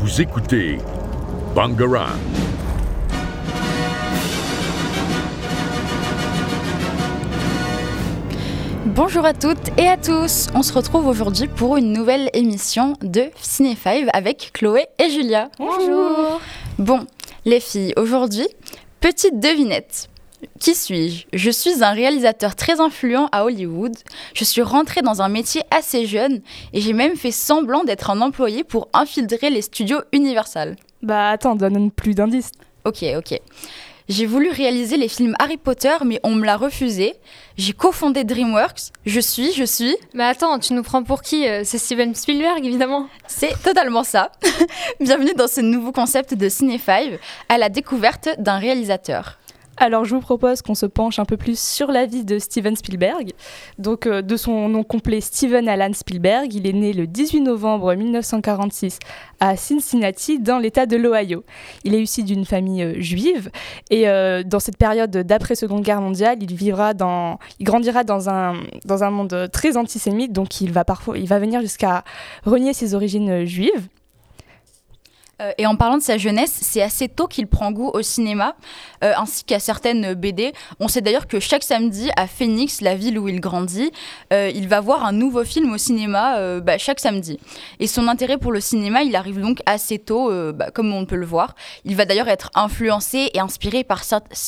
Vous écoutez Bangarang. Bonjour à toutes et à tous. On se retrouve aujourd'hui pour une nouvelle émission de Ciné 5 avec Chloé et Julia. Bonjour. Bon, les filles, aujourd'hui, petite devinette. Qui suis-je? Je suis un réalisateur très influent à Hollywood. Je suis rentrée dans un métier assez jeune et j'ai même fait semblant d'être un employé pour infiltrer les studios Universal. Bah attends, donne plus d'indices. Ok, ok. J'ai voulu réaliser les films Harry Potter, mais on me l'a refusé. J'ai cofondé DreamWorks. Je suis, je suis. Mais attends, tu nous prends pour qui euh, C'est Steven Spielberg, évidemment. C'est totalement ça. Bienvenue dans ce nouveau concept de Ciné5 à la découverte d'un réalisateur. Alors je vous propose qu'on se penche un peu plus sur la vie de Steven Spielberg. Donc euh, de son nom complet Steven Alan Spielberg, il est né le 18 novembre 1946 à Cincinnati dans l'État de l'Ohio. Il est issu d'une famille euh, juive et euh, dans cette période d'après Seconde Guerre mondiale, il vivra dans, il grandira dans un dans un monde très antisémite, donc il va parfois, il va venir jusqu'à renier ses origines juives. Euh, et en parlant de sa jeunesse, c'est assez tôt qu'il prend goût au cinéma, euh, ainsi qu'à certaines BD. On sait d'ailleurs que chaque samedi, à Phoenix, la ville où il grandit, euh, il va voir un nouveau film au cinéma bah, chaque samedi. Et son intérêt pour le cinéma, il arrive donc assez tôt, bah, comme on peut le voir. Il va d'ailleurs être influencé et inspiré par,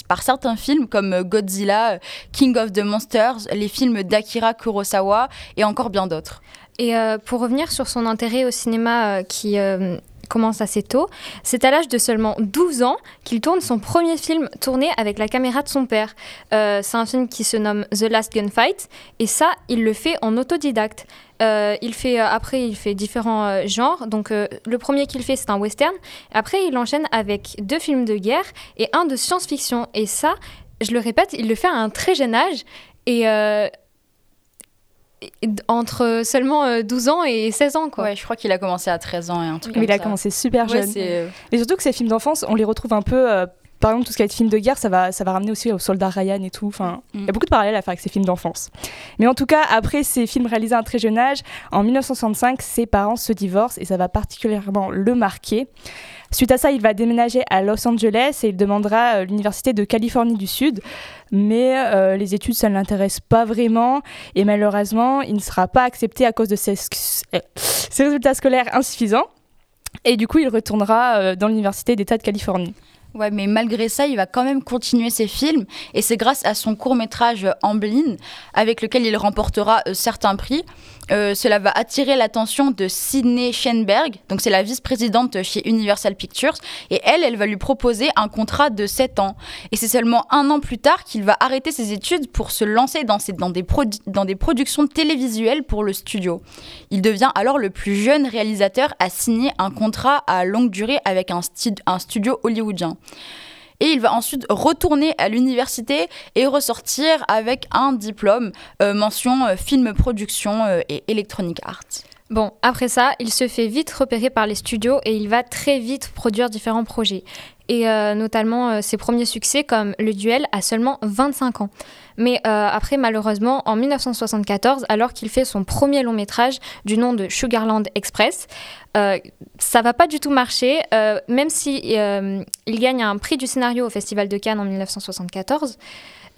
par certains films comme Godzilla, King of the Monsters, les films d'Akira Kurosawa et encore bien d'autres. Et pour revenir sur son intérêt au cinéma qui commence assez tôt. C'est à l'âge de seulement 12 ans qu'il tourne son premier film tourné avec la caméra de son père. Euh, c'est un film qui se nomme The Last Gunfight et ça, il le fait en autodidacte. Euh, il fait, euh, après, il fait différents genres. Donc, le premier qu'il fait, c'est un western. Après, il enchaîne avec deux films de guerre et un de science-fiction. Et ça, je le répète, il le fait à un très jeune âge. Et entre seulement 12 euh, ans et 16 ans. Quoi. Ouais, je crois qu'il a commencé à 13 ans et un truc Il a commencé super jeune. Et surtout que ces films d'enfance, on les retrouve un peu. Euh, par exemple, tout ce qui est film de guerre, ça va, ça va ramener aussi au soldat Ryan et tout. Enfin, il y a mm. beaucoup de parallèles à faire avec ces films d'enfance. Mais en tout cas, après ces films réalisés à un très jeune âge, en 1965, ses parents se divorcent et ça va particulièrement le marquer. Suite à ça, il va déménager à Los Angeles et il demandera euh, l'Université de Californie du Sud. Mais euh, les études, ça ne l'intéresse pas vraiment. Et malheureusement, il ne sera pas accepté à cause de ses, euh, résultats scolaires insuffisants. Et du coup, il retournera dans l'Université d'État de Californie. Ouais, mais malgré ça, il va quand même continuer ses films. Et c'est grâce à son court-métrage Amblin, avec lequel il remportera certains prix, euh, cela va attirer l'attention de Sydney Schenberg, donc c'est la vice-présidente chez Universal Pictures, et elle, elle va lui proposer un contrat de 7 ans. Et c'est seulement un an plus tard qu'il va arrêter ses études pour se lancer dans, dans, des dans des productions télévisuelles pour le studio. Il devient alors le plus jeune réalisateur à signer un contrat à longue durée avec un, un studio hollywoodien. Et il va ensuite retourner à l'université et ressortir avec un diplôme euh, mention euh, film production euh, et electronic art. Bon, après ça, il se fait vite repérer par les studios et il va très vite produire différents projets. Et notamment ses premiers succès comme Le Duel à seulement 25 ans. Mais après, malheureusement, en 1974, alors qu'il fait son premier long métrage du nom de Sugarland Express, euh, ça va pas du tout marcher, euh, même si euh, il gagne un prix du scénario au Festival de Cannes en 1974.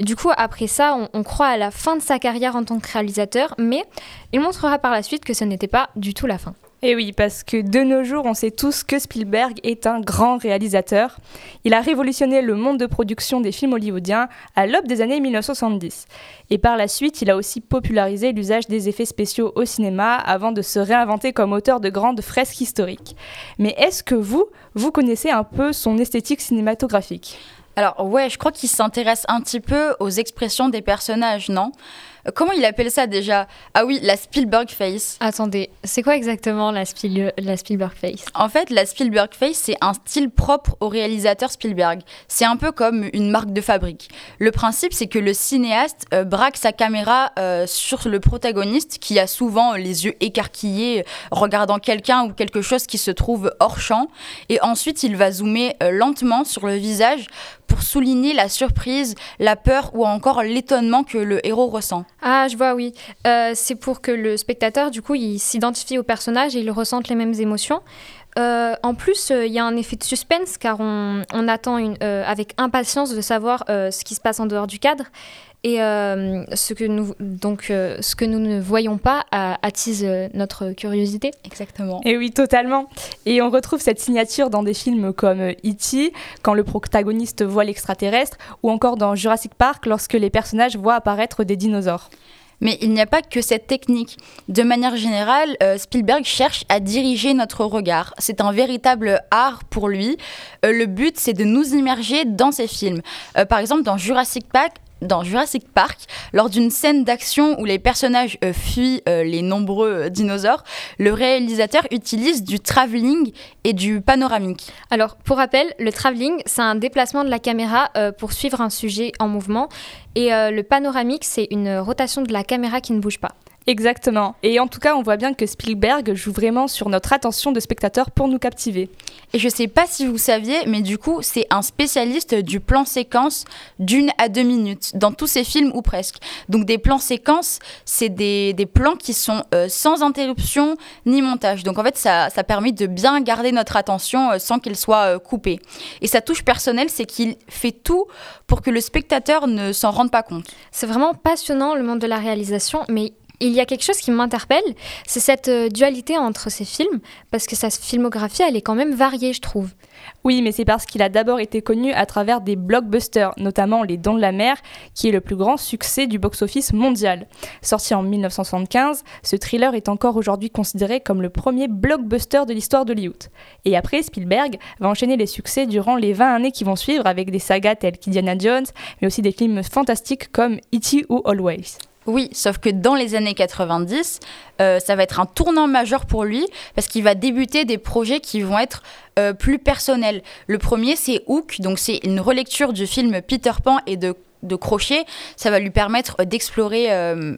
Du coup, après ça, on, croit à la fin de sa carrière en tant que réalisateur, mais il montrera par la suite que ce n'était pas du tout la fin. Et oui, parce que de nos jours, on sait tous que Spielberg est un grand réalisateur. Il a révolutionné le monde de production des films hollywoodiens à l'aube des années 1970. Et par la suite, il a aussi popularisé l'usage des effets spéciaux au cinéma avant de se réinventer comme auteur de grandes fresques historiques. Mais est-ce que vous, vous connaissez un peu son esthétique cinématographique? Alors ouais, je crois qu'il s'intéresse un petit peu aux expressions des personnages, non? Comment il appelle ça déjà? Ah oui, la Spielberg face. Attendez, c'est quoi exactement la, la Spielberg face? En fait, la Spielberg face, c'est un style propre au réalisateur Spielberg. C'est un peu comme une marque de fabrique. Le principe, c'est que le cinéaste euh, braque sa caméra euh, sur le protagoniste qui a souvent les yeux écarquillés, regardant quelqu'un ou quelque chose qui se trouve hors champ. Et ensuite, il va zoomer euh, lentement sur le visage pour souligner la surprise, la peur ou encore l'étonnement que le héros ressent. Ah, je vois, oui. Euh, c'est pour que le spectateur, du coup, il s'identifie au personnage et il ressente les mêmes émotions. Euh, en plus, euh, il y a un effet de suspense car on, attend avec impatience de savoir ce qui se passe en dehors du cadre. Et ce, que nous, donc, ce que nous ne voyons pas attise notre curiosité. Exactement. Et oui, totalement. Et on retrouve cette signature dans des films comme E.T., quand le protagoniste voit l'extraterrestre, ou encore dans Jurassic Park, lorsque les personnages voient apparaître des dinosaures. Mais il n'y a pas que cette technique. De manière générale, Spielberg cherche à diriger notre regard. C'est un véritable art pour lui. le but, c'est de nous immerger dans ses films. par exemple, dans Jurassic Park, dans Jurassic Park, lors d'une scène d'action où les personnages euh, fuient euh, les nombreux euh, dinosaures, le réalisateur utilise du travelling et du panoramique. Alors, pour rappel, le travelling, c'est un déplacement de la caméra pour suivre un sujet en mouvement, et le panoramique, c'est une rotation de la caméra qui ne bouge pas. Exactement. Et en tout cas, on voit bien que Spielberg joue vraiment sur notre attention de spectateur pour nous captiver. Et je sais pas si vous saviez, mais du coup, c'est un spécialiste du plan séquence d'une à deux minutes dans tous ses films ou presque. Donc des plans séquences, c'est des, des, plans qui sont euh, sans interruption ni montage. Donc en fait, ça, ça permet de bien garder notre attention euh, sans qu'elle soit euh, coupée. Et sa touche personnelle, c'est qu'il fait tout pour que le spectateur ne s'en rende pas compte. C'est vraiment passionnant le monde de la réalisation, mais il y a quelque chose qui m'interpelle, c'est cette euh, dualité entre ces films, parce que sa filmographie, elle est quand même variée, je trouve. Oui, mais c'est parce qu'il a d'abord été connu à travers des blockbusters, notamment Les Dents de la Mer, qui est le plus grand succès du box-office mondial. Sorti en 1975, ce thriller est encore aujourd'hui considéré comme le premier blockbuster de l'histoire d'Hollywood. Et après, Spielberg va enchaîner les succès durant les 20 années qui vont suivre avec des sagas telles qu'Indiana Jones, mais aussi des films fantastiques comme E.T. ou Always. Oui, sauf que dans les années 90, euh, ça va être un tournant majeur pour lui parce qu'il va débuter des projets qui vont être euh, plus personnels. Le premier, c'est Hook, donc c'est une relecture du film Peter Pan et de, Crochet. Ça va lui permettre d'explorer euh,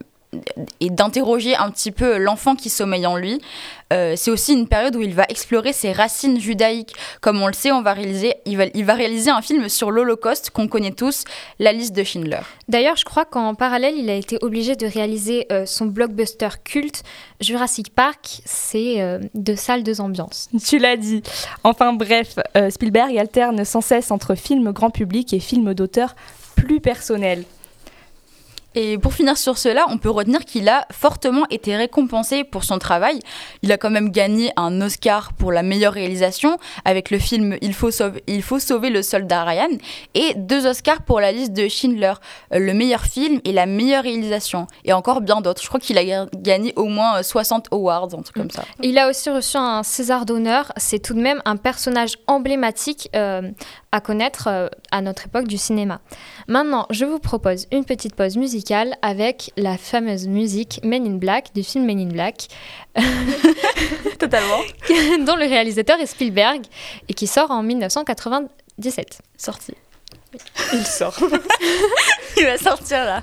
et d'interroger un petit peu l'enfant qui sommeille en lui. Euh, c'est aussi une période où il va explorer ses racines judaïques. Comme on le sait, on va réaliser, il, va, il va réaliser un film sur l'Holocauste qu'on connaît tous, La liste de Schindler. D'ailleurs, je crois qu'en parallèle, il a été obligé de réaliser euh, son blockbuster culte Jurassic Park. C'est euh, de salles de ambiance. Tu l'as dit. Enfin bref, Spielberg alterne sans cesse entre films grand public et films d'auteur plus personnels. Et pour finir sur cela, on peut retenir qu'il a fortement été récompensé pour son travail. Il a quand même gagné un Oscar pour la meilleure réalisation avec le film Il faut sauver, Il faut sauver le soldat Ryan et deux Oscars pour la liste de Schindler, euh, le meilleur film et la meilleure réalisation. Et encore bien d'autres. Je crois qu'il a gagné au moins 60 awards, un truc comme ça. Il a aussi reçu un César d'honneur. C'est tout de même un personnage emblématique euh, à connaître euh, à notre époque du cinéma. Maintenant, je vous propose une petite pause musicale avec la fameuse musique Men in Black du film Men in Black. Totalement. dont le réalisateur est Spielberg et qui sort en 1997. Sorti. Il sort. Il va sortir là.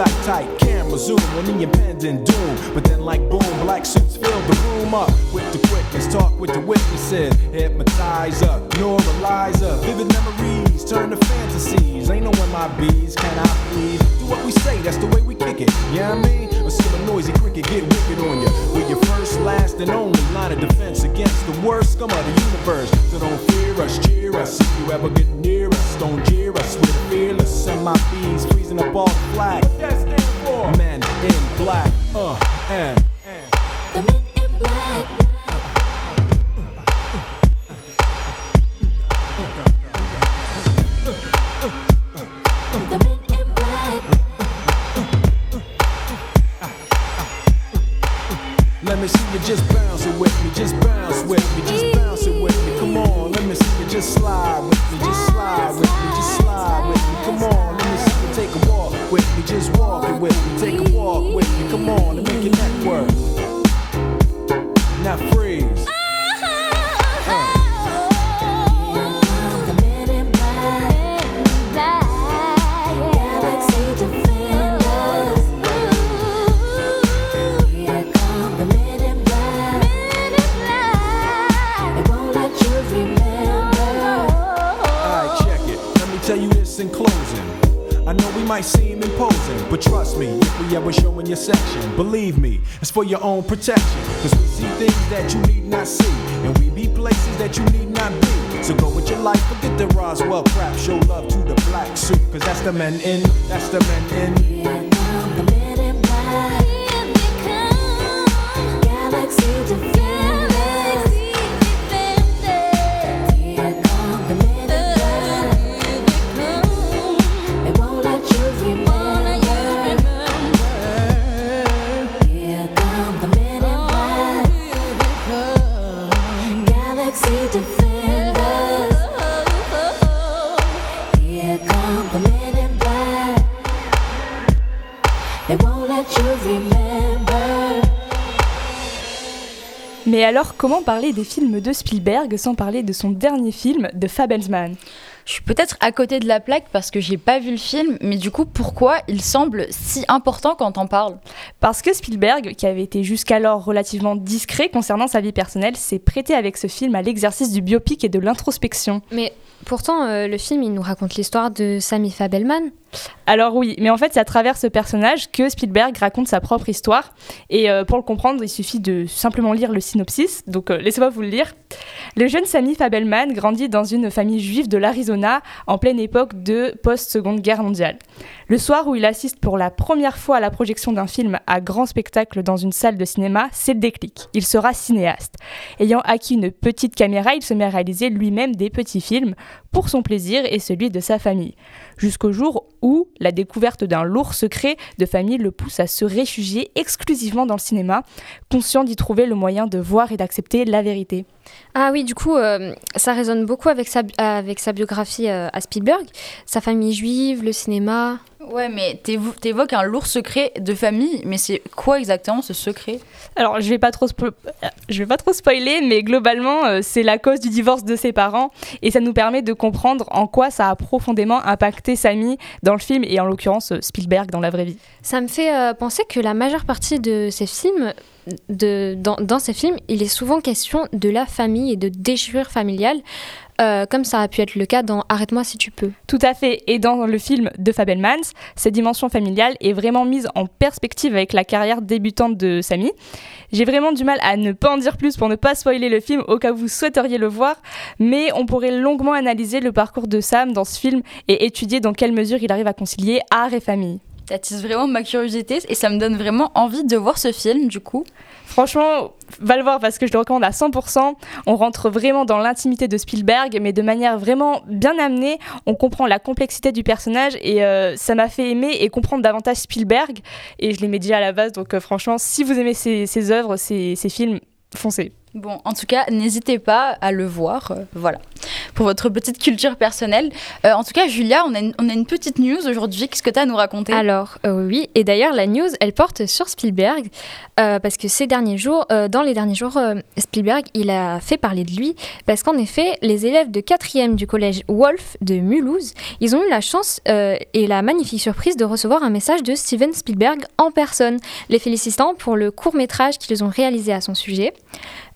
Like tight camera zoom on the impending doom. But then, like boom, black suits fill the room up with the quickness. Talk with the witnesses, hypnotizer, neuralizer, vivid memories turn to fantasies. Ain't no bees, can I please? Do what we say, that's the way we kick it. Yeah, you know I mean, or see a noisy cricket get wicked on you. We're your first, last, and only line of defense against the worst scum of the universe. So don't fear us, cheer us. If you ever get near us, don't jeer us. We're fearless. Send my bees freezing up all the flag. In black, uh, and. The men in black. The men in black. Let me see you just bounce it with me, just bounce with me, just bounce it with me. Come on, let me see you just slide with me, just slide with me, with me, just walk it with me, take a walk with me. Come on, and make your neck work. Now freeze. Me, if we ever show in your section, believe me, it's for your own protection. Cause we see things that you need not see, and we be places that you need not be. So go with your life, forget the Roswell crap, show love to the black suit, cause that's the men in, that's the men in. Here Mais alors, comment parler des films de Spielberg sans parler de son dernier film, The Fabelsman Je suis peut-être à côté de la plaque parce que j'ai pas vu le film, mais du coup, pourquoi il semble si important quand on parle? Parce que Spielberg, qui avait été jusqu'alors relativement discret concernant sa vie personnelle, s'est prêté avec ce film à l'exercice du biopic et de l'introspection. Mais pourtant, euh, le film, il nous raconte l'histoire de Sammy Fabelman. Alors oui, mais en fait, c'est à travers ce personnage que Spielberg raconte sa propre histoire. Et euh, pour le comprendre, il suffit de simplement lire le synopsis. Donc euh, laissez-moi vous le lire. Le jeune Sammy Fabelman grandit dans une famille juive de l'Arizona en pleine époque de post-seconde guerre mondiale. Le soir où il assiste pour la première fois à la projection d'un film à grand spectacle dans une salle de cinéma, c'est le déclic. Il sera cinéaste. Ayant acquis une petite caméra, il se met à réaliser lui-même des petits films pour son plaisir et celui de sa famille. Jusqu'au jour où la découverte d'un lourd secret de famille le pousse à se réfugier exclusivement dans le cinéma, conscient d'y trouver le moyen de voir et d'accepter la vérité. Ah oui, du coup, euh, ça résonne beaucoup avec sa, avec sa biographie euh, à Spielberg. Sa famille juive, le cinéma. Ouais, mais t'évo- t'évoques un lourd secret de famille, mais c'est quoi exactement ce secret? Alors, je vais pas trop, spo- je vais pas trop spoiler, mais globalement, euh, c'est la cause du divorce de ses parents, et ça nous permet de comprendre en quoi ça a profondément impacté Sammy dans le film, et en l'occurrence euh, Spielberg dans la vraie vie. Ça me fait euh, penser que la majeure partie de ces films, de, dans, ces films, il est souvent question de la famille et de déchirure familiale, euh, comme ça a pu être le cas dans Arrête-moi si tu peux. Tout à fait. Et dans le film de Fabelmans, cette dimension familiale est vraiment mise en perspective avec la carrière débutante de Sammy. J'ai vraiment du mal à ne pas en dire plus pour ne pas spoiler le film au cas où vous souhaiteriez le voir, mais on pourrait longuement analyser le parcours de Sam dans ce film et étudier dans quelle mesure il arrive à concilier art et famille. T'attises vraiment ma curiosité et ça me donne vraiment envie de voir ce film du coup. Franchement, va le voir parce que je le recommande à 100%. On rentre vraiment dans l'intimité de Spielberg, mais de manière vraiment bien amenée. On comprend la complexité du personnage et euh, ça m'a fait aimer et comprendre davantage Spielberg. Et je l'aimais déjà à la base, donc euh, franchement, si vous aimez ses œuvres, ses, ses films, foncez. Bon, en tout cas, n'hésitez pas à le voir. euh, voilà, pour votre petite culture personnelle. Euh, en tout cas, Julia, on a une, on a une petite news aujourd'hui. Qu'est-ce que tu as à nous raconter? Alors, euh, oui, et d'ailleurs, la news, elle porte sur Spielberg, parce que ces derniers jours, dans les derniers jours, Spielberg, il a fait parler de lui, parce qu'en effet, les élèves de 4e du collège Wolf de Mulhouse, ils ont eu la chance et la magnifique surprise de recevoir un message de Steven Spielberg en personne, les félicitant pour le court métrage qu'ils ont réalisé à son sujet.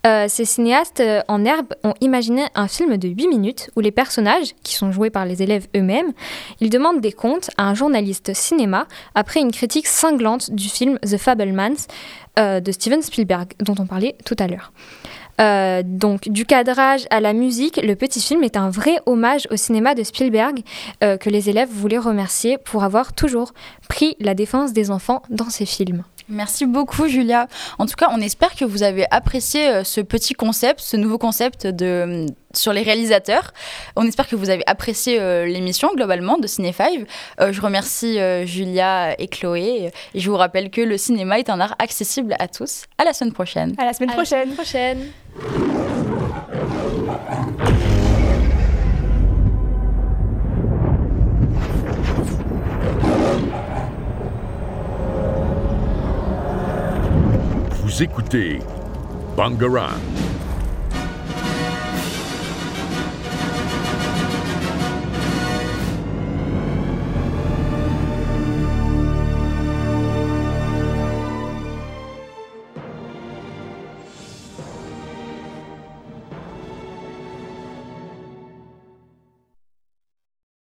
Euh, ces cinéastes euh, en herbe ont imaginé un film de 8 minutes où les personnages, qui sont joués par les élèves eux-mêmes, ils demandent des comptes à un journaliste cinéma après une critique cinglante du film The Fablemans euh, de Steven Spielberg, dont on parlait tout à l'heure. Donc du cadrage à la musique, le petit film est un vrai hommage au cinéma de Spielberg que les élèves voulaient remercier pour avoir toujours pris la défense des enfants dans ses films. Merci beaucoup, Julia. En tout cas, on espère que vous avez apprécié euh, ce petit concept, ce nouveau concept de, sur les réalisateurs. On espère que vous avez apprécié euh, l'émission globalement de Ciné5. Euh, je remercie euh, Julia et Chloé. Et je vous rappelle que le cinéma est un art accessible à tous. À la semaine prochaine. À la semaine prochaine. prochaine. Vous écoutez.